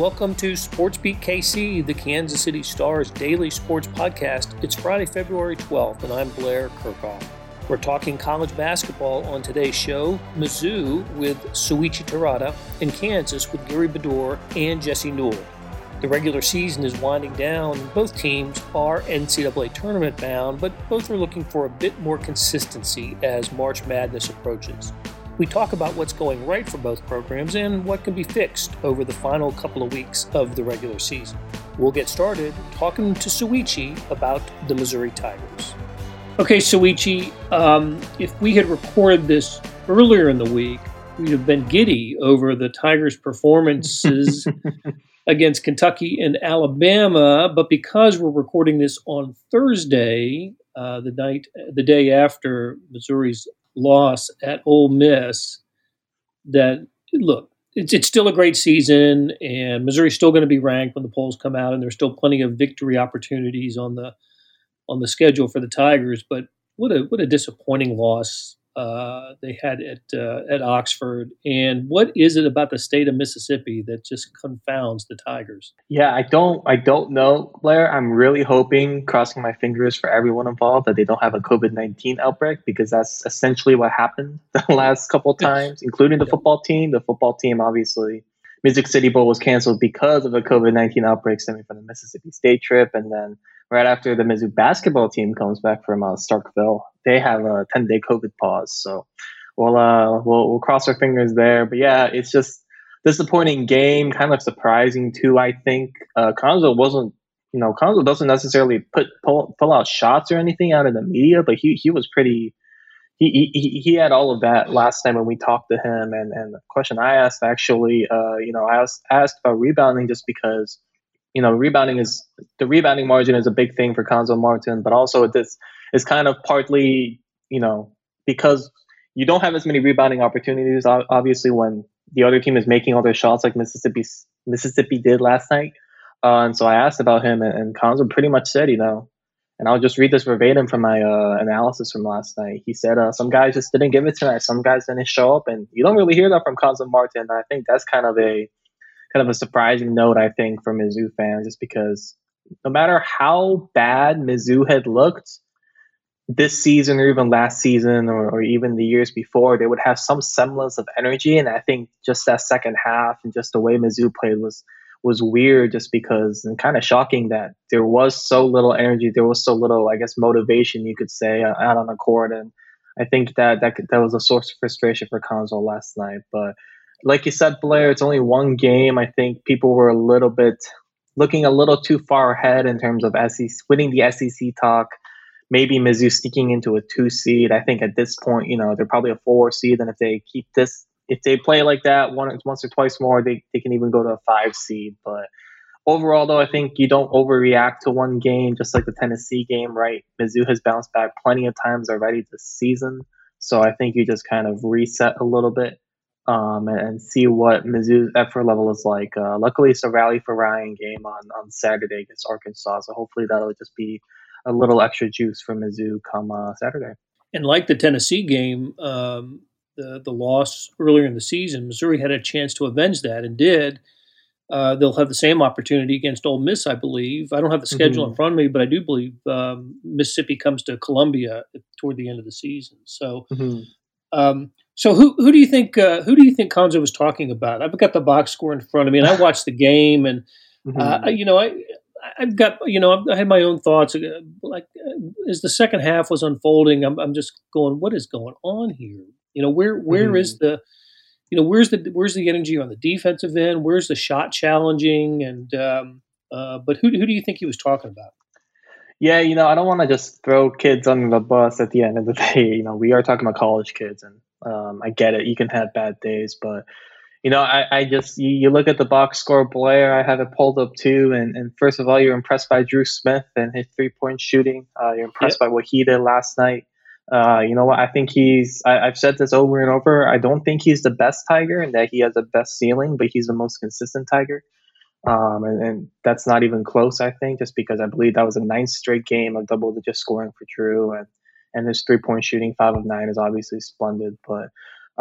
Welcome to Sports Beat KC, the Kansas City Stars daily sports podcast. It's Friday, February 12th, and I'm Blair Kerkhoff. We're talking college basketball on today's show Mizzou with Souichi Terada, and Kansas with Gary Bedore and Jesse Newell. The regular season is winding down. Both teams are NCAA tournament bound, but both are looking for a bit more consistency as March Madness approaches. We talk about what's going right for both programs and what can be fixed over the final couple of weeks of the regular season. We'll get started talking to Souichi about the Missouri Tigers. Okay, Souichi, um, if we had recorded this earlier in the week, we'd have been giddy over the Tigers' performances against Kentucky and Alabama. But because we're recording this on Thursday, uh, the night, the day after Missouri's loss at Ole Miss that look, it's it's still a great season, and Missouri's still going to be ranked when the polls come out, and there's still plenty of victory opportunities on the on the schedule for the Tigers. But what a what a disappointing loss uh, they had at uh, at Oxford. And what is it about the state of Mississippi that just confounds the Tigers? Yeah, I don't I don't know, Blair. I'm really hoping, crossing my fingers for everyone involved, that they don't have a COVID nineteen outbreak because that's essentially what happened the last couple times, including the football team. The football team, obviously. Music City Bowl was canceled because of a COVID 19 outbreak stemming from the Mississippi State trip. And then right after the Mizzou basketball team comes back from uh, Starkville, they have a 10 day COVID pause. So we'll, uh, we'll, we'll cross our fingers there. But yeah, it's just disappointing game, kind of surprising too, I think. Uh, Cuonzo wasn't, you know, Cuonzo doesn't necessarily put pull, pull out shots or anything out of the media, but he, he was pretty. He, he, he had all of that last time when we talked to him and, and the question I asked actually uh, you know I asked about rebounding just because you know, rebounding is the rebounding margin is a big thing for Cuonzo Martin, but also this is kind of partly, you know, because you don't have as many rebounding opportunities. Obviously, when the other team is making all their shots, like Mississippi Mississippi did last night. Uh, and so I asked about him, and, and Cuonzo pretty much said, you know, and I'll just read this verbatim from my uh, analysis from last night. He said, uh, "Some guys just didn't give it tonight. Some guys didn't show up, and you don't really hear that from Cuonzo Martin. I think that's kind of a kind of a surprising note, I think, for Mizzou fans, just because no matter how bad Mizzou had looked this season or even last season or, or even the years before, they would have some semblance of energy. And I think just that second half and just the way Mizzou played was was weird just because and kind of shocking that there was so little energy, there was so little, I guess, motivation you could say uh, out on the court. And I think that that, that was a source of frustration for Cuonzo last night. But like you said, Blair, it's only one game. I think people were a little bit looking a little too far ahead in terms of SEC winning the SEC talk. Maybe Mizzou sneaking into a two seed. I think at this point, you know, they're probably a four seed, and if they keep this, if they play like that one once or twice more, they, they can even go to a five seed. But overall, though, I think you don't overreact to one game, just like the Tennessee game, right? Mizzou has bounced back plenty of times already this season, so I think you just kind of reset a little bit um, and see what Mizzou's effort level is like. Uh, luckily, it's a rally for Ryan game on, on Saturday against Arkansas, so hopefully that'll just be a little extra juice for Mizzou come uh, Saturday. And like the Tennessee game, um, the the loss earlier in the season, Missouri had a chance to avenge that and did. Uh, they'll have the same opportunity against Ole Miss, I believe. I don't have the schedule mm-hmm. in front of me, but I do believe um, Mississippi comes to Columbia toward the end of the season. So, mm-hmm. um, so who who do you think uh, who do you think Cuonzo was talking about? I've got the box score in front of me, and I watched the game, and mm-hmm. uh, you know I I've got you know I had my own thoughts. Uh, like as the second half was unfolding, I'm I'm just going, what is going on here? You know where where mm-hmm. is the you know where's the where's the energy on the defensive end? Where's the shot challenging? And um, uh, but who who do you think he was talking about? Yeah, you know, I don't want to just throw kids under the bus at the end of the day. You know, we are talking about college kids, and um, I get it. You can have bad days, but you know, I, I just you, you, look at the box score, Blair. I have it pulled up too, and, and first of all, you're impressed by Drew Smith and his three point shooting. Uh, you're impressed yep. by what he did last night. Uh, you know what? I think he's. I, have said this over and over. I don't think he's the best Tiger, and that he has the best ceiling, but he's the most consistent Tiger. Um, and, and, that's not even close, I think, just because I believe that was a ninth straight game of double digit scoring for Drew, And, and his three point shooting, five of nine, is obviously splendid. But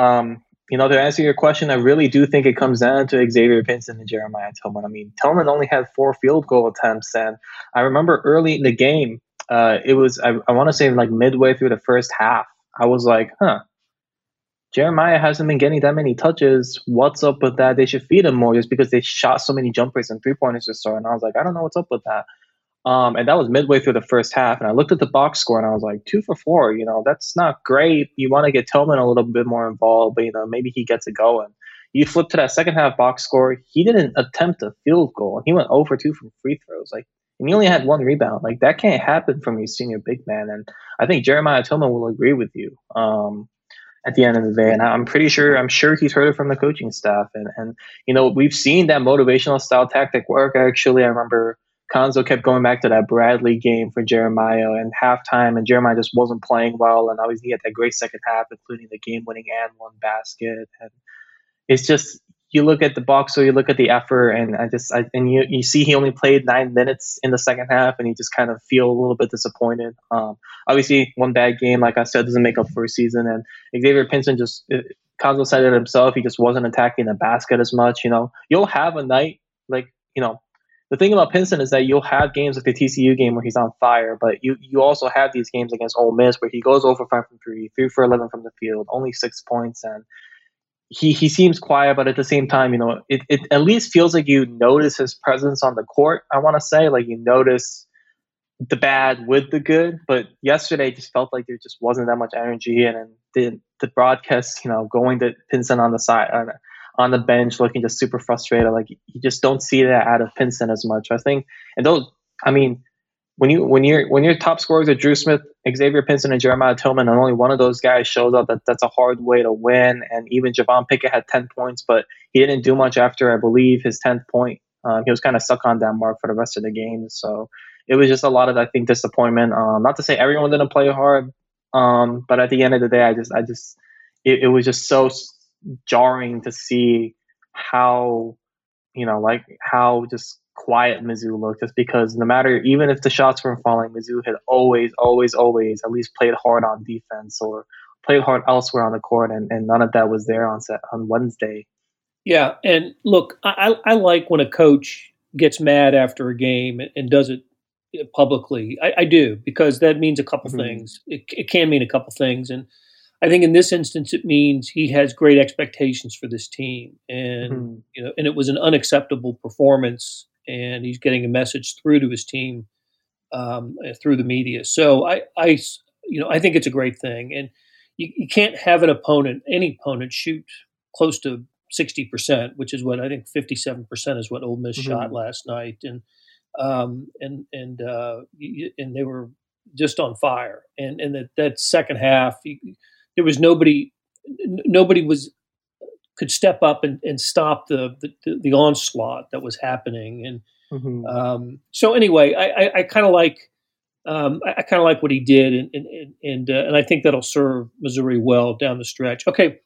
um, you know, to answer your question, I really do think it comes down to Xavier Pinson and Jeremiah Tilmon. I mean, Tilmon only had four field goal attempts, and I remember early in the game, uh, it was I, I want to say like midway through the first half, I was like, huh, Jeremiah hasn't been getting that many touches. What's up with that? They should feed him more just because they shot so many jumpers and three pointers to start. And I was like, I don't know what's up with that. Um, and that was midway through the first half. And I looked at the box score and I was like, two for four. You know, that's not great. You want to get Tilmon a little bit more involved, but, you know, maybe he gets it going. You flip to that second half box score. He didn't attempt a field goal. He went over 2 from free throws. Like, and he only had one rebound. Like, that can't happen from your senior big man. And I think Jeremiah Tilmon will agree with you. Um, at the end of the day. And I'm pretty sure, I'm sure he's heard it from the coaching staff. And, and you know, we've seen that motivational style tactic work. Actually, I remember Cuonzo kept going back to that Bradley game for Jeremiah and halftime, and Jeremiah just wasn't playing well. And obviously, he had that great second half, including the game winning and one basket. And it's just, you look at the box or you look at the effort, and I just I, and you you see he only played nine minutes in the second half, and you just kind of feel a little bit disappointed. Um, obviously, one bad game, like I said, doesn't make up for a season. And Xavier Pinson just Cuonzo said it himself. He just wasn't attacking the basket as much. You know, you'll have a night like you know. The thing about Pinson is that you'll have games like the TCU game where he's on fire, but you, you also have these games against Ole Miss where he goes over five from three, three for eleven from the field, only six points, and he he seems quiet, but at the same time, you know, it, it at least feels like you notice his presence on the court. I want to say, like you notice the bad with the good. But yesterday just felt like there just wasn't that much energy, and, the the broadcast, you know, going to Pinson on the side on the bench, looking just super frustrated. Like you just don't see that out of Pinson as much. I think, and those, I mean, when you when you're when your top scorers are Drew Smith, Xavier Pinson, and Jeremiah Tilmon, and only one of those guys shows up, that that's a hard way to win. And even Javon Pickett had ten points, but he didn't do much after I believe his tenth point. Um, he was kind of stuck on that mark for the rest of the game. So it was just a lot of I think disappointment. Um, not to say everyone didn't play hard, um, but at the end of the day, I just I just it, it was just so jarring to see how you know like how just quiet Mizzou looked just because no matter even if the shots weren't falling, Mizzou had always, always, always at least played hard on defense or played hard elsewhere on the court, and, and none of that was there on set on Wednesday. Yeah, and look, I, I like when a coach gets mad after a game and does it publicly. I, I do because that means a couple mm-hmm. things. It, it can mean a couple things, and I think in this instance it means he has great expectations for this team, and mm-hmm. you know, and it was an unacceptable performance and he's getting a message through to his team um, through the media. So I, I, you know, I think it's a great thing, and you, you can't have an opponent, any opponent, shoot close to sixty percent, which is what I think fifty-seven percent is what Ole Miss mm-hmm. shot last night, and um, and and uh, and they were just on fire, and and that that second half, there was nobody, nobody was could step up and, and stop the, the, the onslaught that was happening. And mm-hmm. um, so anyway, I, I, I kind of like um, I, I kind of like what he did, and and and, uh, and I think that'll serve Missouri well down the stretch. Okay,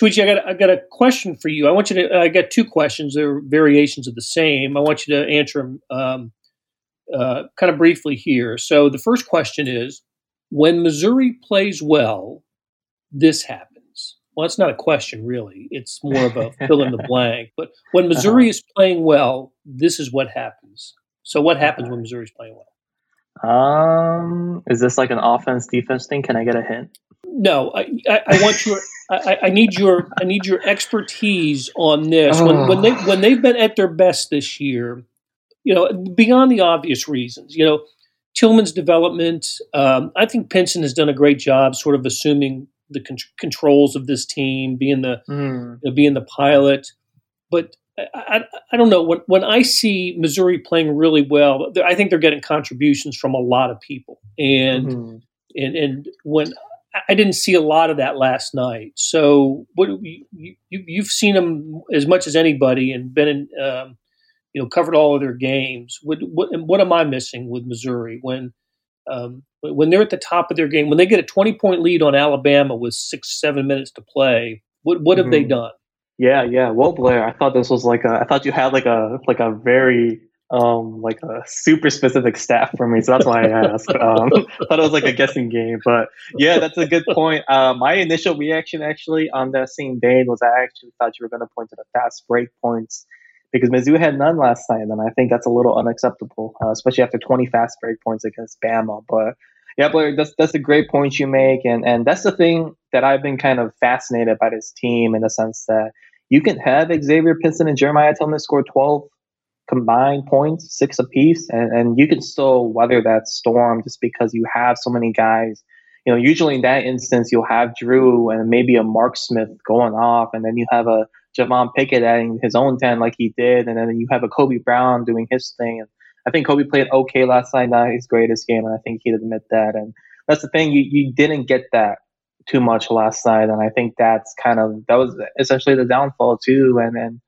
Souichi, I got I got a question for you. I want you to. I got two questions. They're variations of the same. I want you to answer them um, uh, kind of briefly here. So the first question is: When Missouri plays well, this happens well, it's not a question really. It's more of a fill in the blank. But when Missouri uh-huh. is playing well, this is what happens. So what happens when Missouri is playing well? Um, is this like an offense defense thing? Can I get a hint? No, I, I, I want your. I, I, need your. I need your expertise on this. When, when they when they've been at their best this year, you know, beyond the obvious reasons, you know, Tilmon's development. Um, I think Pinson has done a great job, sort of assuming the con- controls of this team, being the mm. you know, being the pilot. But I, I, I, don't know when when I see Missouri playing really well, I think they're getting contributions from a lot of people, and mm-hmm. and and when I didn't see a lot of that last night. So what you, you have seen them as much as anybody and been in. Um, you know, covered all of their games. What, what, what am I missing with Missouri when um, when they're at the top of their game, when they get a 20 point lead on Alabama with six, seven minutes to play, what, what have mm-hmm. they done? Yeah, yeah. Well, Blair, I thought this was like a, I thought you had like a, like a very um, like a super specific stat for me, so that's why I asked. Um, thought it was like a guessing game, but yeah, that's a good point. Uh, my initial reaction actually on that same day was I actually thought you were going to point to the fast break points because Mizzou had none last night, and I think that's a little unacceptable, uh, especially after 20 fast break points against Bama. But yeah, Blair, that's that's a great point you make, and and that's the thing that I've been kind of fascinated by this team in the sense that you can have Xavier Pinson and Jeremiah Tilmon score 12 combined points, six apiece, and, and you can still weather that storm just because you have so many guys. You know, usually in that instance, you'll have Drew and maybe a Mark Smith going off, and then you have a Javon Pickett adding his own 10 like he did, and then you have a Kobe Brown doing his thing. And I think Kobe played okay last night, not his greatest game, and I think he'd admit that. And that's the thing, you, you didn't get that too much last night, and I think that's kind of that was essentially the downfall too. And then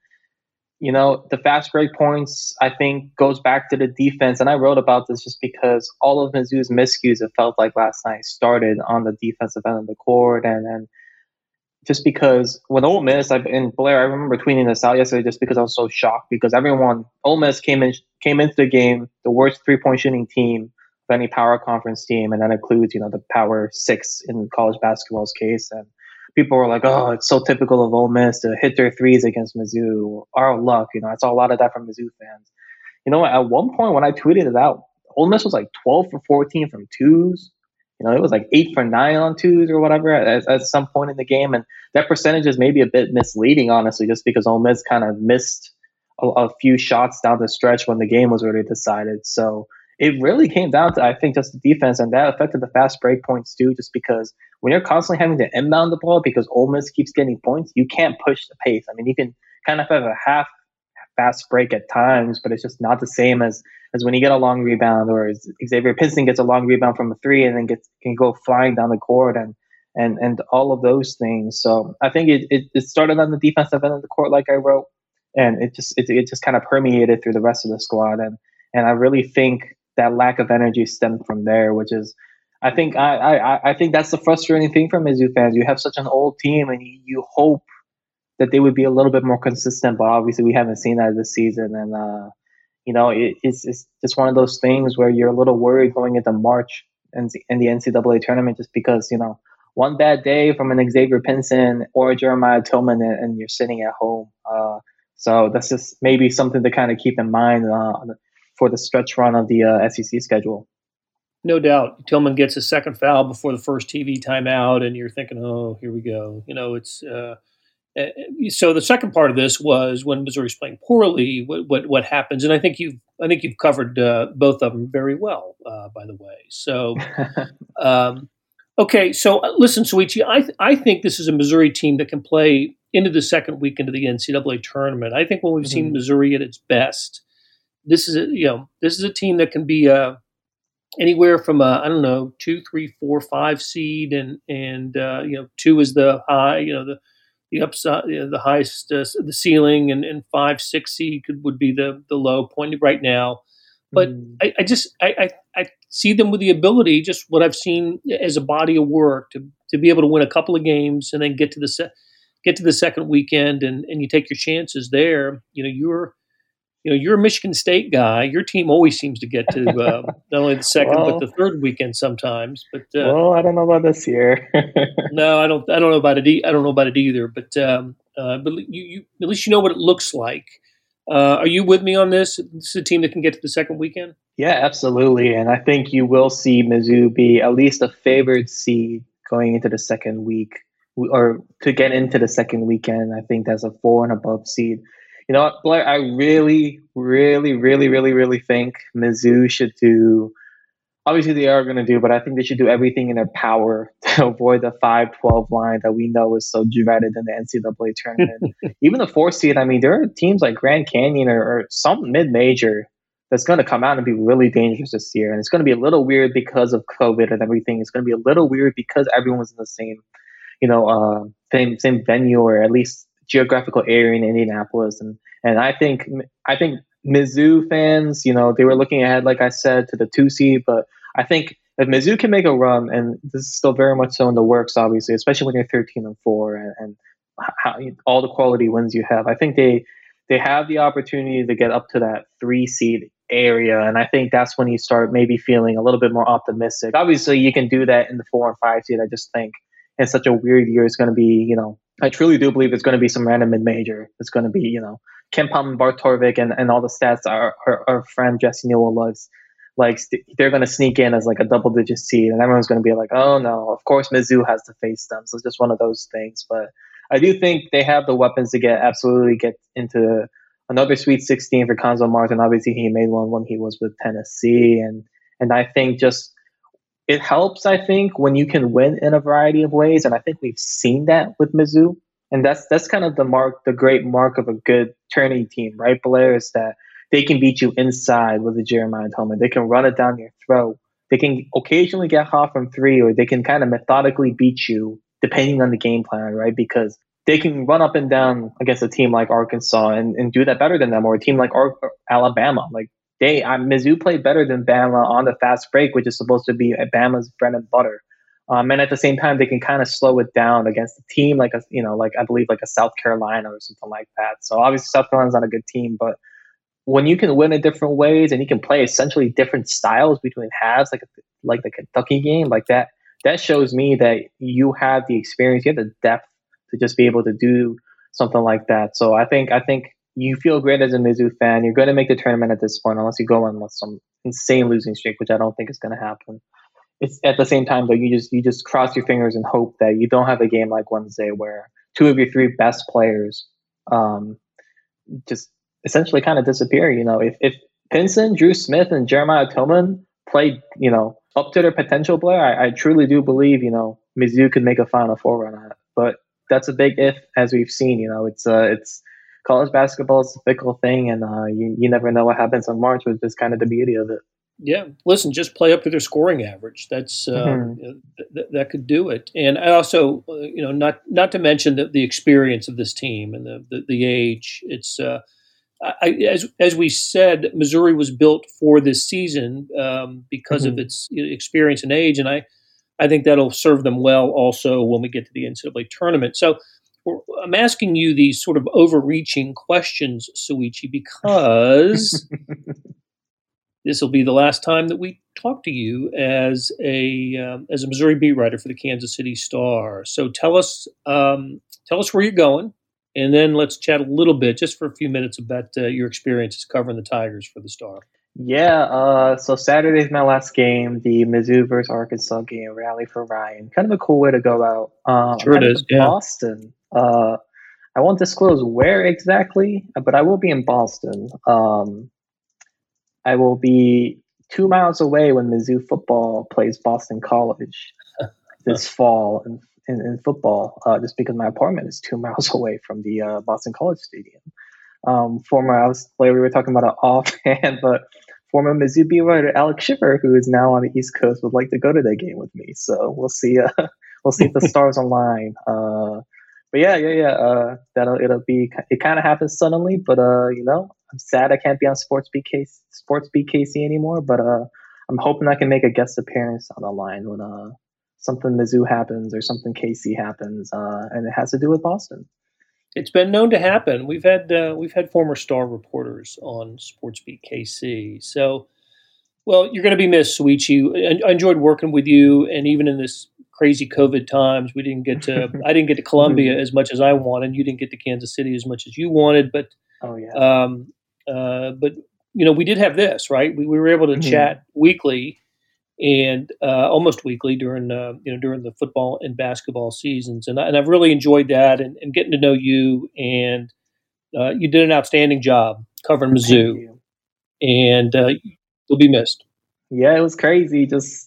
you know, the fast break points, I think, goes back to the defense. And I wrote about this just because all of Mizzou's miscues, it felt like last night, started on the defensive end of the court. And then just because when Ole Miss, I've, and Blair, I remember tweeting this out yesterday just because I was so shocked because everyone, Ole Miss came in, came into the game, the worst three point shooting team of any power conference team. And that includes, you know, the power six in college basketball's case. And people were like, "Oh, it's so typical of Ole Miss to hit their threes against Mizzou. Our luck, you know." I saw a lot of that from Mizzou fans. You know, at one point when I tweeted it out, Ole Miss was like 12 for 14 from twos. Know, it was like eight for nine on twos or whatever at, at some point in the game, and that percentage is maybe a bit misleading, honestly, just because Ole Miss kind of missed a, a few shots down the stretch when the game was already decided. So it really came down to I think just the defense, and that affected the fast break points too, just because when you're constantly having to inbound the ball because Ole Miss keeps getting points, you can't push the pace. I mean, you can kind of have a half fast break at times, but it's just not the same as as when you get a long rebound or Xavier Pinson gets a long rebound from a three and then gets can go flying down the court and and and all of those things. So I think it, it, it started on the defensive end of the court, like I wrote, and it just it, it just kind of permeated through the rest of the squad. And and I really think that lack of energy stemmed from there, which is, I think, I, I, I think that's the frustrating thing for Mizzou fans. You have such an old team, and you, you hope that they would be a little bit more consistent, but obviously we haven't seen that this season, and uh, you know, it, it's it's just one of those things where you're a little worried going into March and in the NCAA tournament, just because you know one bad day from an Xavier Pinson or Jeremiah Tilmon and, and you're sitting at home. Uh, so that's just maybe something to kind of keep in mind uh, for the stretch run of the uh, SEC schedule. No doubt, Tilmon gets a second foul before the first TV timeout, and you're thinking, "Oh, here we go." You know, it's uh, so. The second part of this was when Missouri's playing poorly. What what, what happens? And I think you've I think you've covered uh, both of them very well, uh, by the way. So, um, okay. So uh, listen, Souichi, I th- I think this is a Missouri team that can play into the second week into the NCAA tournament. I think when we've mm-hmm. seen Missouri at its best this is a, you know this is a team that can be uh, anywhere from a I don't know two, three, four, five seed, and and uh, you know two is the high, you know the the upside, you know, the highest, uh, the ceiling, and, and five, six seed could, would be the the low point right now. But mm. I, I, just I, I, I see them with the ability, just what I've seen as a body of work to to be able to win a couple of games and then get to the se- get to the second weekend and and you take your chances there. You know you're you know, you're a Michigan State guy. Your team always seems to get to uh, not only the second well, but the third weekend sometimes. But uh, well, I don't know about this year. no, I don't. I don't know about it. E- I don't know about it either. But um, uh, but you, you at least you know what it looks like. Uh, are you with me on this? This is a team that can get to the second weekend. Yeah, absolutely. And I think you will see Mizzou be at least a favored seed going into the second week, or to get into the second weekend. I think that's a four and above seed you know what, Blair? I really, really, really, really, really think Mizzou should do. Obviously, they are going to do, but I think they should do everything in their power to avoid the 5-12 line that we know is so dreaded in the NCAA tournament. Even the four seed, I mean, there are teams like Grand Canyon or, or some mid-major that's going to come out and be really dangerous this year. And it's going to be a little weird because of COVID and everything. It's going to be a little weird because everyone's in the same, you know, uh, same same venue or at least geographical area in Indianapolis, and and I think I think Mizzou fans, you know, they were looking ahead, like I said, to the two seed, but I think if Mizzou can make a run, and this is still very much so in the works, obviously, especially when you're 13 and four, and, and how, all the quality wins you have, I think they they have the opportunity to get up to that three seed area. And I think that's when you start maybe feeling a little bit more optimistic. Obviously, you can do that in the four and five seed. I just think in such a weird year, it's going to be, you know, I truly do believe it's going to be some random mid major. It's going to be, you know, KenPom and Bart Torvik and, and all the stats our, our, our friend Jesse Newell loves. Like they're going to sneak in as like a double digit seed, and everyone's going to be like, "Oh no, of course Mizzou has to face them." So it's just one of those things. But I do think they have the weapons to get absolutely get into another Sweet 16 for Cuonzo Martin. Obviously, he made one when he was with Tennessee, and and I think just it helps. I think when you can win in a variety of ways, and I think we've seen that with Mizzou, and that's that's kind of the mark, the great mark of a good tourney team, right? Blair is that they can beat you inside with a Jeremiah Tilmon. They can run it down your throat. They can occasionally get hot from three, or they can kind of methodically beat you depending on the game plan, right? Because they can run up and down against a team like Arkansas and, and do that better than them, or a team like Ar- Alabama. Like they, uh, Mizzou played better than Bama on the fast break, which is supposed to be Bama's bread and butter. Um, and at the same time, they can kind of slow it down against a team like a, you know, like I believe like a South Carolina or something like that. So obviously South Carolina's not a good team, but when you can win in different ways and you can play essentially different styles between halves, like like the Kentucky game, like that, that shows me that you have the experience, you have the depth to just be able to do something like that. So I think I think you feel great as a Mizzou fan. You're going to make the tournament at this point, unless you go on with some insane losing streak, which I don't think is going to happen. It's at the same time though, you just you just cross your fingers and hope that you don't have a game like Wednesday where two of your three best players um, just essentially kind of disappear. You know, if if Pinson, Drew Smith, and Jeremiah Tilmon played, you know, up to their potential, Blair, I, I truly do believe, you know, Mizzou could make a Final Four run at it. But that's a big if, as we've seen. You know, it's uh, it's college basketball is a fickle thing, and uh, you you never know what happens in March, which is kind of the beauty of it. Yeah, listen, just play up to their scoring average. That's uh, mm-hmm. th- that could do it. And I also, uh, you know, not not to mention the, the experience of this team and the the, the age. It's uh, I, as as we said, Missouri was built for this season um, because mm-hmm. of its experience and age, and I I think that'll serve them well also when we get to the NCAA tournament. So I'm asking you these sort of overreaching questions, Souichi, because this will be the last time that we talk to you as a um, as a Missouri beat writer for the Kansas City Star. So tell us um, tell us where you're going, and then let's chat a little bit, just for a few minutes, about uh, your experiences covering the Tigers for the Star. Yeah, uh, so Saturday's my last game, the Mizzou versus Arkansas game, Rally for Ryan. Kind of a cool way to go out. Um, sure it is. Yeah. Boston. Uh, I won't disclose where exactly, but I will be in Boston. Um, I will be two miles away when Mizzou football plays Boston College this fall in, in, in football, uh, just because my apartment is two miles away from the uh, Boston College Stadium. Um, former, I was we were talking about it offhand, but former Mizzou beat writer Alex Schiffer, who is now on the East Coast, would like to go to that game with me. So we'll see. Uh, we'll see if the stars align. But yeah, yeah, yeah. Uh, that'll it'll be. It kind of happens suddenly, but uh, you know, I'm sad I can't be on Sports BK Sports BKC anymore. But uh, I'm hoping I can make a guest appearance on the line when uh something Mizzou happens or something KC happens, uh, and it has to do with Boston it's been known to happen. We've had uh, we've had former star reporters on SportsBeat KC. So, well, you're going to be missed, Souichi. I enjoyed working with you, and even in this crazy COVID times, we didn't get to I didn't get to Columbia as much as I wanted. You didn't get to Kansas City as much as you wanted, but oh yeah. Um, uh, but you know, we did have this right. We, we were able to mm-hmm. chat weekly and uh, almost weekly during uh, you know during the football and basketball seasons, and, I, and I've really enjoyed that and, and getting to know you. And uh, you did an outstanding job covering Mizzou, and uh, you'll be missed. Yeah, it was crazy. Just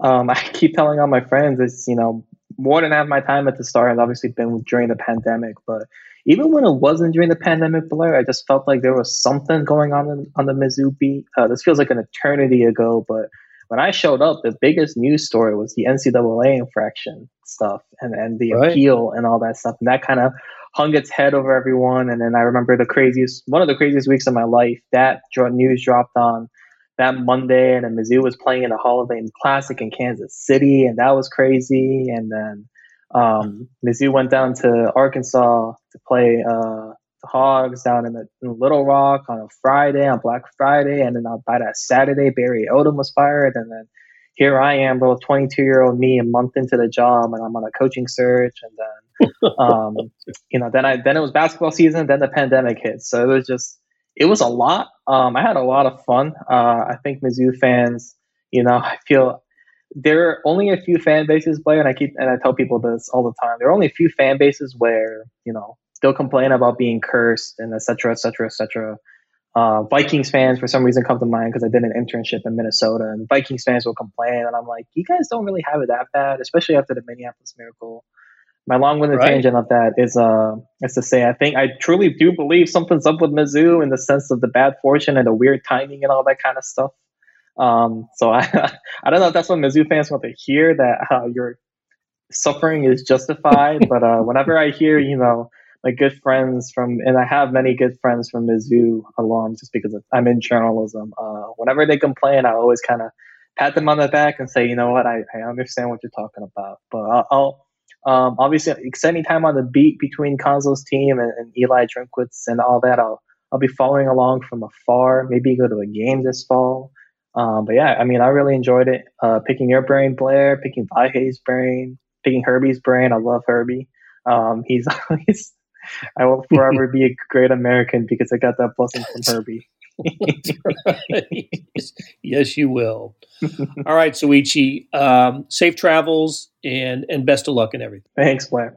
um, I keep telling all my friends, it's you know more than half my time at the Star has obviously been during the pandemic, but even when it wasn't during the pandemic, Blair, I just felt like there was something going on in, on the Mizzou beat. Uh, this feels like an eternity ago, but when I showed up, the biggest news story was the NCAA infraction stuff and, and the right. appeal and all that stuff. And that kind of hung its head over everyone. And then I remember the craziest, one of the craziest weeks of my life, that news dropped on that Monday, and then Mizzou was playing in the Hall of Fame Classic in Kansas City, and that was crazy. And then um, Mizzou went down to Arkansas to play uh, the Hogs down in, the, in Little Rock on a Friday, on Black Friday, and then by that Saturday, Barry Odom was fired, and then here I am, bro, 22 year old me, a month into the job, and I'm on a coaching search, and then, um, you know, then I then it was basketball season, then the pandemic hit, so it was just it was a lot. Um, I had a lot of fun. Uh, I think Mizzou fans, you know, I feel there are only a few fan bases, Blair, and I keep and I tell people this all the time. There are only a few fan bases where you know they'll complain about being cursed and etc. etc. etc. Vikings fans, for some reason, come to mind because I did an internship in Minnesota, and Vikings fans will complain, and I'm like, you guys don't really have it that bad, especially after the Minneapolis Miracle. My long-winded right. tangent of that is, uh, is to say, I think I truly do believe something's up with Mizzou in the sense of the bad fortune and the weird timing and all that kind of stuff. Um, so I, I don't know if that's what Mizzou fans want to hear that uh, your suffering is justified, but uh, whenever I hear, you know, my good friends from, and I have many good friends from Mizzou alums just because I'm in journalism. Uh, whenever they complain, I always kind of pat them on the back and say, you know what, I, I understand what you're talking about. But I'll, I'll um, obviously exciting time on the beat between Cuonzo's team and, and, Eli Drinkwitz and all that. I'll I'll be following along from afar. Maybe go to a game this fall. Um, but yeah, I mean, I really enjoyed it. Uh, picking your brain, Blair. Picking Vahe's brain. Picking Herbie's brain. I love Herbie. Um, he's always I will forever be a great American because I got that blessing from Herbie. right. yes, you will. All right, Souichi. Um, safe travels and and best of luck in everything. Thanks, Blair.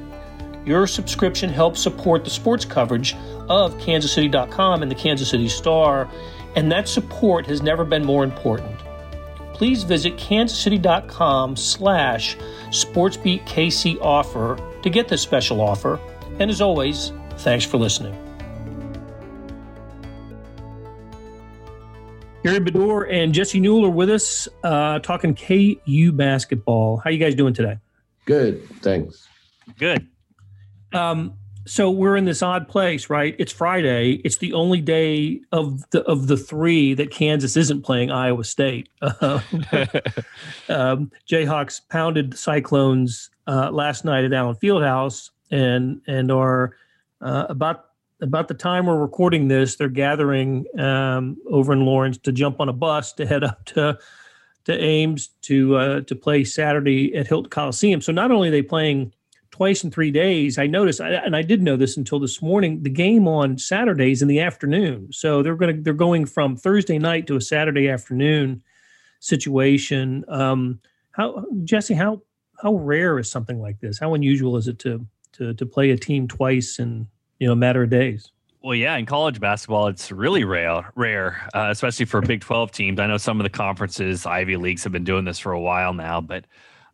Your subscription helps support the sports coverage of kansascity.com and the Kansas City Star, and that support has never been more important. Please visit kansascity.com slash sportsbeatkc offer to get this special offer. And as always, thanks for listening. Gary Bedore and Jesse Newell are with us uh, talking KU basketball. How you guys doing today? Good, thanks. Good. Um, so we're in this odd place, right? It's Friday. It's the only day of the of the three that Kansas isn't playing Iowa State. um, Jayhawks pounded the Cyclones uh, last night at Allen Fieldhouse, and and are uh, about about the time we're recording this, they're gathering um, over in Lawrence to jump on a bus to head up to to Ames to uh, to play Saturday at Hilton Coliseum. So not only are they playing twice in three days. I noticed, and I didn't know this until this morning. The game on Saturdays in the afternoon, so they're going they're going from Thursday night to a Saturday afternoon situation. Um, how Jesse, how how rare is something like this? How unusual is it to to to play a team twice in you know a matter of days? Well, yeah, in college basketball, it's really rare, rare, uh, especially for Big Twelve teams. I know some of the conferences, Ivy leagues, have been doing this for a while now, but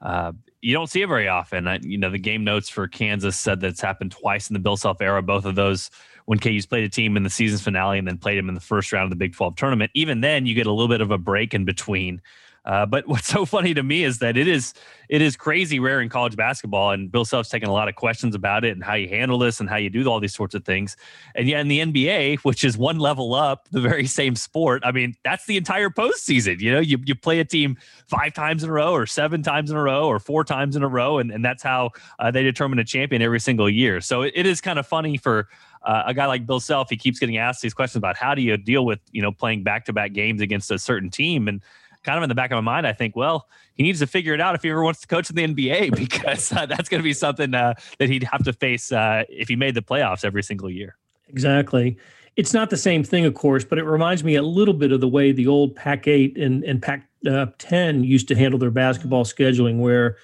uh, you don't see it very often. I, you know, the game notes for Kansas said that it's happened twice in the Bill Self era. Both of those when KU's played a team in the season's finale and then played them in the first round of the Big 12 tournament. Even then, you get a little bit of a break in between uh, but what's so funny to me is that it is it is crazy rare in college basketball, and Bill Self's taking a lot of questions about it and how you handle this and how you do all these sorts of things. And yet in the NBA, which is one level up, the very same sport, I mean, that's the entire postseason. You know, you, you play a team five times in a row, or seven times in a row, or four times in a row, and, and that's how uh, they determine a champion every single year. So it, it is kind of funny for uh, a guy like Bill Self. He keeps getting asked these questions about how do you deal with you know playing back to back games against a certain team and kind of in the back of my mind, I think, well, he needs to figure it out if he ever wants to coach in the NBA because uh, that's going to be something uh, that he'd have to face uh, if he made the playoffs every single year. Exactly. It's not the same thing, of course, but it reminds me a little bit of the way the old Pac 8 and, and Pac uh, 10 used to handle their basketball scheduling, where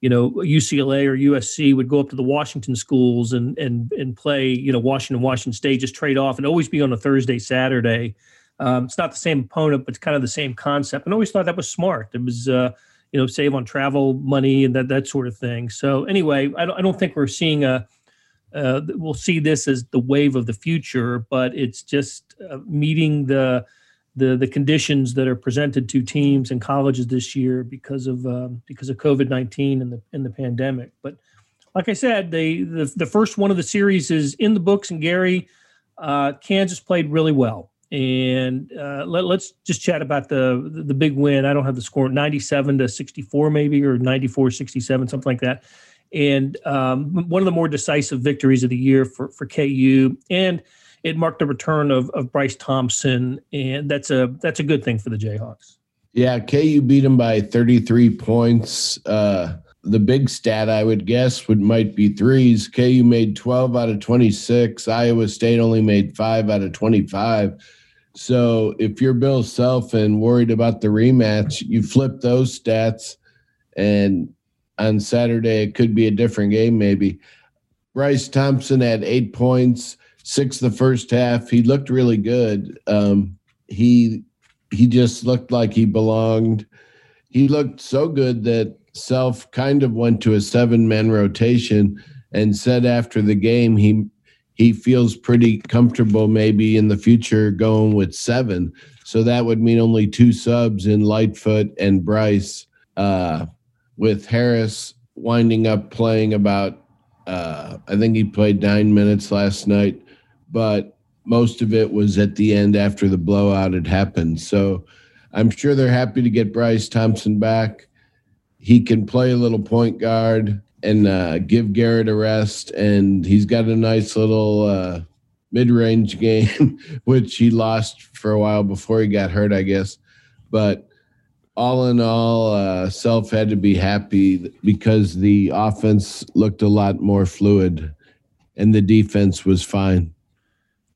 you know UCLA or USC would go up to the Washington schools and and and play you know Washington Washington State just trade off and always be on a Thursday Saturday. Um, it's not the same opponent, but it's kind of the same concept. And I always thought that was smart. It was uh, you know save on travel money and that that sort of thing. So anyway, I don't, I don't think we're seeing a uh, we'll see this as the wave of the future, but it's just uh, meeting the the the conditions that are presented to teams and colleges this year because of um, because of COVID nineteen and the and the pandemic. But like I said, they the the first one of the series is in the books, and Gary, uh, Kansas played really well. And uh, let, us just chat about the the big win. I don't have the score, ninety seven to sixty four, maybe or 94 67, something like that. And um, one of the more decisive victories of the year for for KU and it marked the return of, of Bryce Thompson, and that's a that's a good thing for the Jayhawks. Yeah, KU beat them by 33 points. Uh, the big stat I would guess would might be threes. KU made 12 out of 26. Iowa State only made five out of 25. So if you're Bill Self and worried about the rematch, you flip those stats, and on Saturday it could be a different game. Maybe Bryce Thompson had eight points six the first half. He looked really good. Um, he he just looked like he belonged. He looked so good that Self kind of went to a seven man rotation and said after the game he he feels pretty comfortable maybe in the future going with seven. So that would mean only two subs in Lightfoot and Bryce, uh, with Harris winding up playing about. Uh, I think he played nine minutes last night but most of it was at the end after the blowout had happened. So I'm sure they're happy to get Bryce Thompson back. He can play a little point guard and uh, give Garrett a rest, and he's got a nice little uh, mid-range game, which he lost for a while before he got hurt, I guess. But all in all, uh, Self had to be happy because the offense looked a lot more fluid, and the defense was fine.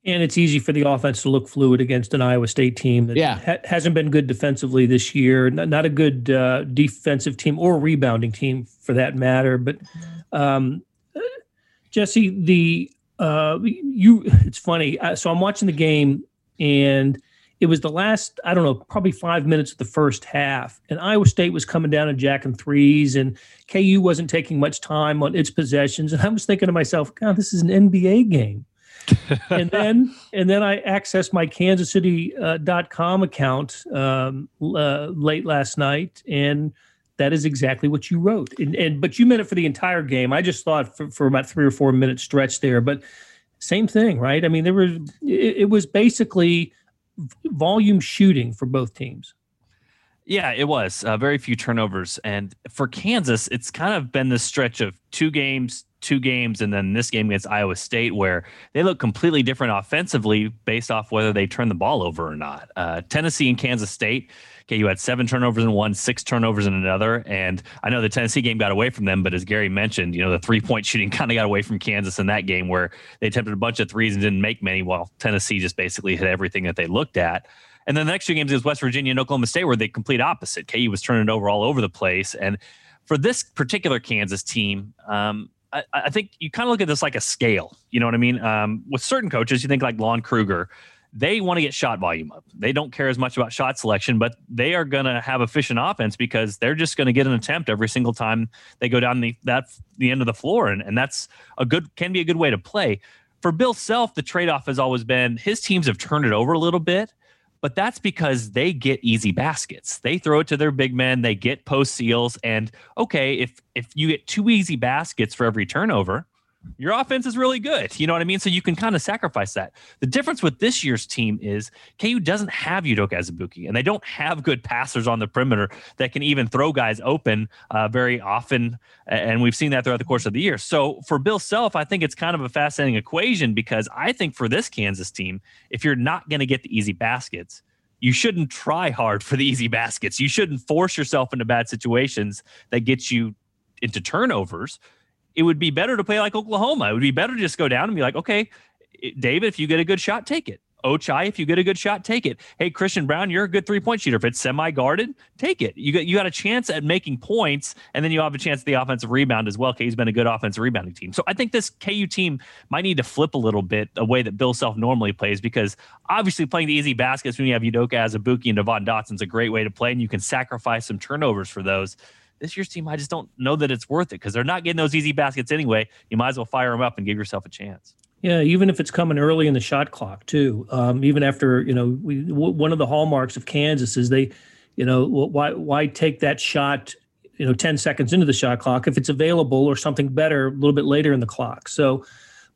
And it's easy for the offense to look fluid against an Iowa State team that yeah. ha- hasn't been good defensively this year. Not, not a good uh, defensive team or rebounding team for that matter. But um, Jesse, the uh, you it's funny. So I'm watching the game, and it was the last I don't know probably five minutes of the first half, and Iowa State was coming down and jacking threes, and KU wasn't taking much time on its possessions. And I was thinking to myself, God, this is an NBA game and then and then I accessed my kansascity.com uh, account um, uh, late last night and that is exactly what you wrote. And, and but you meant it for the entire game. I just thought for, for about 3 or 4 minutes stretch there, but same thing, right? I mean, there was it, it was basically volume shooting for both teams. Yeah, it was uh, very few turnovers, and for Kansas, it's kind of been this stretch of two games, two games and then this game against Iowa State where they look completely different offensively based off whether they turn the ball over or not. Uh, Tennessee and Kansas State, okay, you had seven turnovers in one, six turnovers in another. And I know the Tennessee game got away from them, but as Gary mentioned, you know, the three point shooting kind of got away from Kansas in that game where they attempted a bunch of threes and didn't make many while Tennessee just basically hit everything that they looked at. And then the next two games is West Virginia and Oklahoma State, where they complete opposite. KU was turning it over all over the place. And for this particular Kansas team, um, I, I think you kind of look at this like a scale. You know what I mean? Um, with certain coaches, you think like Lon Kruger, they want to get shot volume up. They don't care as much about shot selection, but they are going to have efficient offense because they're just going to get an attempt every single time they go down the that the end of the floor, and and that's a good can be a good way to play. For Bill Self, the trade off has always been his teams have turned it over a little bit, but that's because they get easy baskets. They throw it to their big men, they get post seals, and okay, if if you get two easy baskets for every turnover, your offense is really good. You know what I mean? So you can kind of sacrifice that. The difference with this year's team is KU doesn't have Udoka Azubuike, and they don't have good passers on the perimeter that can even throw guys open uh, very often. And we've seen that throughout the course of the year. So for Bill Self, I think it's kind of a fascinating equation because I think for this Kansas team, if you're not going to get the easy baskets, you shouldn't try hard for the easy baskets. You shouldn't force yourself into bad situations that get you into turnovers. It would be better to play like Oklahoma. It would be better to just go down and be like, okay, David, if you get a good shot, take it. Ochai, if you get a good shot, take it. Hey, Christian Brown, you're a good three point shooter. If it's semi guarded, take it. You got you got a chance at making points, and then you have a chance at the offensive rebound as well. KU's been a good offensive rebounding team. So I think this KU team might need to flip a little bit the way that Bill Self normally plays because obviously playing the easy baskets when you have Udoka Azubuike and Devon Dotson's a great way to play, and you can sacrifice some turnovers for those this year's team, I just don't know that it's worth it because they're not getting those easy baskets anyway. You might as well fire them up and give yourself a chance. Yeah, even if it's coming early in the shot clock too. Um, even after you know, we, w- one of the hallmarks of Kansas is they, you know, why why take that shot, you know, ten seconds into the shot clock if it's available or something better a little bit later in the clock. So,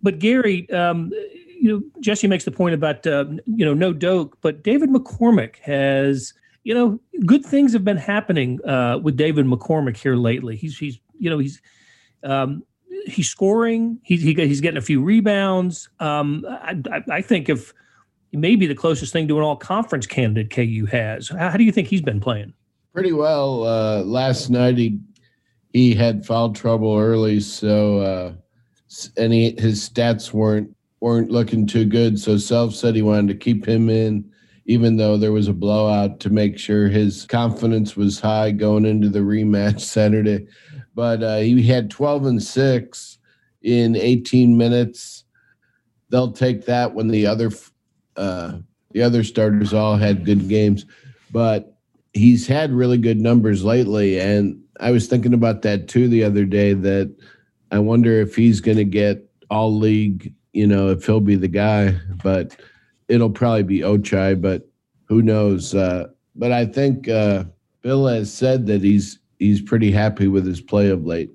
but Gary, um, you know, Jesse makes the point about uh, you know no doke, but David McCormack has you know good things have been happening uh, with David McCormack here lately. He's he's you know he's um, he's scoring. He's he, he's getting a few rebounds. Um, I, I, I, think if maybe the closest thing to an all conference candidate KU has. How, how, do you think he's been playing? Pretty well. Uh, last night he he had foul trouble early, so uh, and he, his stats weren't weren't looking too good. So Self said he wanted to keep him in. Even though there was a blowout to make sure his confidence was high going into the rematch Saturday but uh, he had 12 and 6 in 18 minutes. They'll take that when the other uh, the other starters all had good games, but he's had really good numbers lately. And I was thinking about that too the other day. That I wonder if he's going to get all league. You know, if he'll be the guy, but it'll probably be Ochai. But who knows? Uh, but I think uh, Bill has said that he's he's pretty happy with his play of late.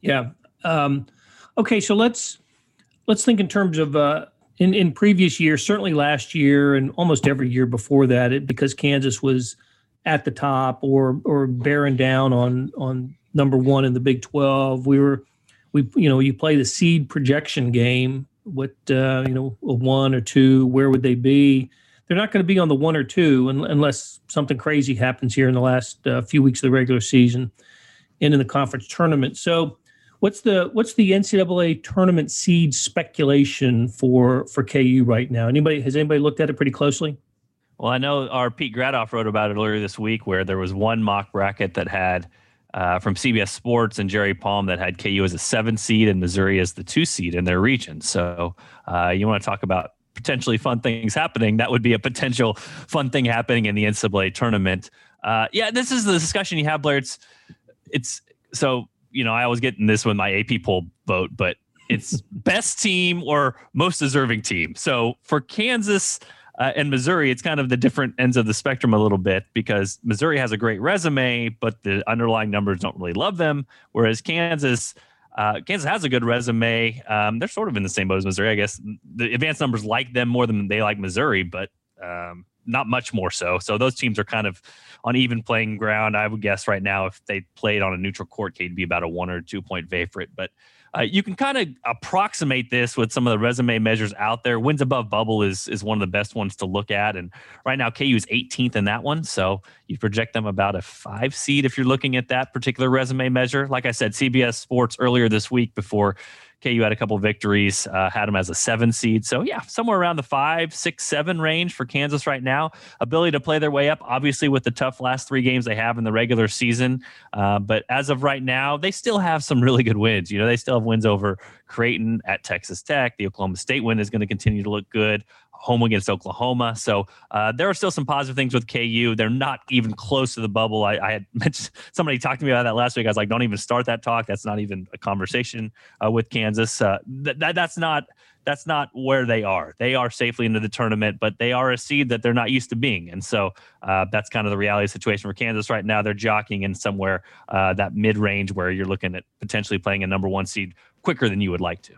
Yeah. Um, okay, so let's let's think in terms of uh, in in previous years, certainly last year and almost every year before that, it, because Kansas was at the top or or bearing down on on number one in the Big Twelve. We were we you know you play the seed projection game. What uh, you know a one or two, where would they be? they're not going to be on the one or two unless something crazy happens here in the last uh, few weeks of the regular season and in the conference tournament. So, what's the what's the NCAA tournament seed speculation for for KU right now? Anybody has anybody looked at it pretty closely? Well, I know our Pete Grathoff wrote about it earlier this week, where there was one mock bracket that had uh, from CBS Sports and Jerry Palm that had KU as a seven seed and Missouri as the two seed in their region. So uh, you want to talk about potentially fun things happening, that would be a potential fun thing happening in the NCAA tournament. Uh, yeah, this is the discussion you have, Blair. It's, it's so you know I always get in this with my AP poll vote, but it's best team or most deserving team. So for Kansas uh, and Missouri, it's kind of the different ends of the spectrum a little bit because Missouri has a great resume, but the underlying numbers don't really love them. Whereas Kansas uh, Kansas has a good resume. Um, they're sort of in the same boat as Missouri, I guess. The advanced numbers like them more than they like Missouri, but um, not much more so. So those teams are kind of on even playing ground. I would guess right now, if they played on a neutral court, K'd be about a one or two point favorite. But uh, you can kind of approximate this with some of the resume measures out there. Wins above bubble is is one of the best ones to look at, and right now KU is 18th in that one. So you project them about a five seed if you're looking at that particular resume measure. Like I said, CBS Sports earlier this week before KU had a couple victories, uh, had them as a seven seed. So yeah, somewhere around the five, six, seven range for Kansas right now. Ability to play their way up, obviously with the tough last three games they have in the regular season. Uh, but as of right now, they still have some really good wins. You know, they still have wins over Creighton at Texas Tech. The Oklahoma State win is going to continue to look good home against Oklahoma. So uh, there are still some positive things with KU. They're not even close to the bubble. I, I, had mentioned somebody talked to me about that last week. I was like, don't even start that talk. That's not even a conversation uh, with Kansas. Uh, th- that, that's not that's not where they are. They are safely into the tournament, but they are a seed that they're not used to being. And so uh, that's kind of the reality situation for Kansas right now. They're jockeying in somewhere uh, that mid range where you're looking at potentially playing a number one seed quicker than you would like to.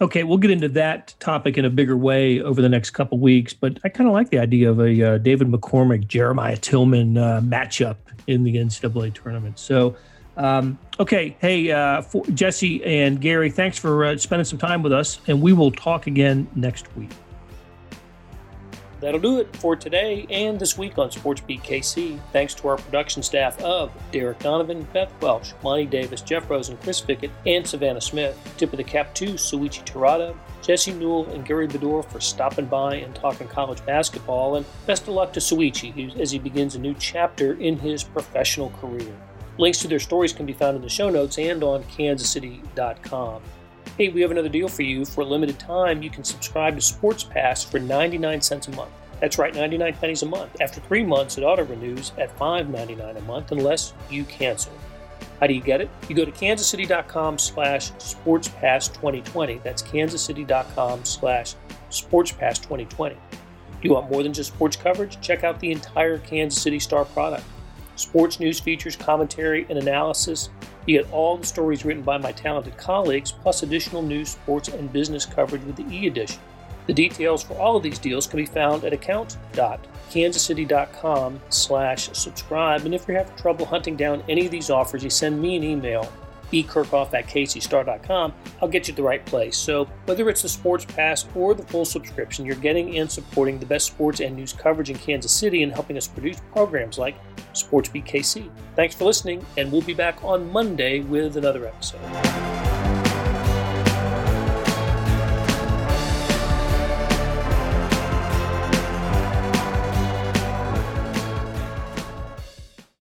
Okay, we'll get into that topic in a bigger way over the next couple weeks. But I kind of like the idea of a uh, David McCormack, Jeremiah Tilmon uh, matchup in the NCAA tournament. So, um, okay, hey, uh, Jesse and Gary, thanks for uh, spending some time with us, and we will talk again next week. That'll do it for today and this week on Sports Beat KC. Thanks to our production staff of Derek Donovan, Beth Welsh, Monty Davis, Jeff Rosen, Chris Fickett, and Savannah Smith. Tip of the cap to Souichi Terada, Jesse Newell, and Gary Bedore for stopping by and talking college basketball. And best of luck to Souichi as he begins a new chapter in his professional career. Links to their stories can be found in the show notes and on kansascity.com. Hey, we have another deal for you. For a limited time, you can subscribe to Sports Pass for 99 cents a month. That's right, 99 pennies a month. After three months, it auto renews at $5.99 a month unless you cancel. How do you get it? You go to kansascity.com slash sportspass2020. That's kansascity.com slash sportspass2020. Do you want more than just sports coverage? Check out the entire Kansas City Star product. Sports news features, commentary, and analysis you get all the stories written by my talented colleagues, plus additional news, sports, and business coverage with the e-edition. The details for all of these deals can be found at account.kansascity.com slash subscribe. And if you're having trouble hunting down any of these offers, you send me an email, bkerkhoff at kcstar.com. I'll get you the right place. So whether it's the sports pass or the full subscription, you're getting and supporting the best sports and news coverage in Kansas City and helping us produce programs like Sports Beat KC. Thanks for listening, and we'll be back on Monday with another episode.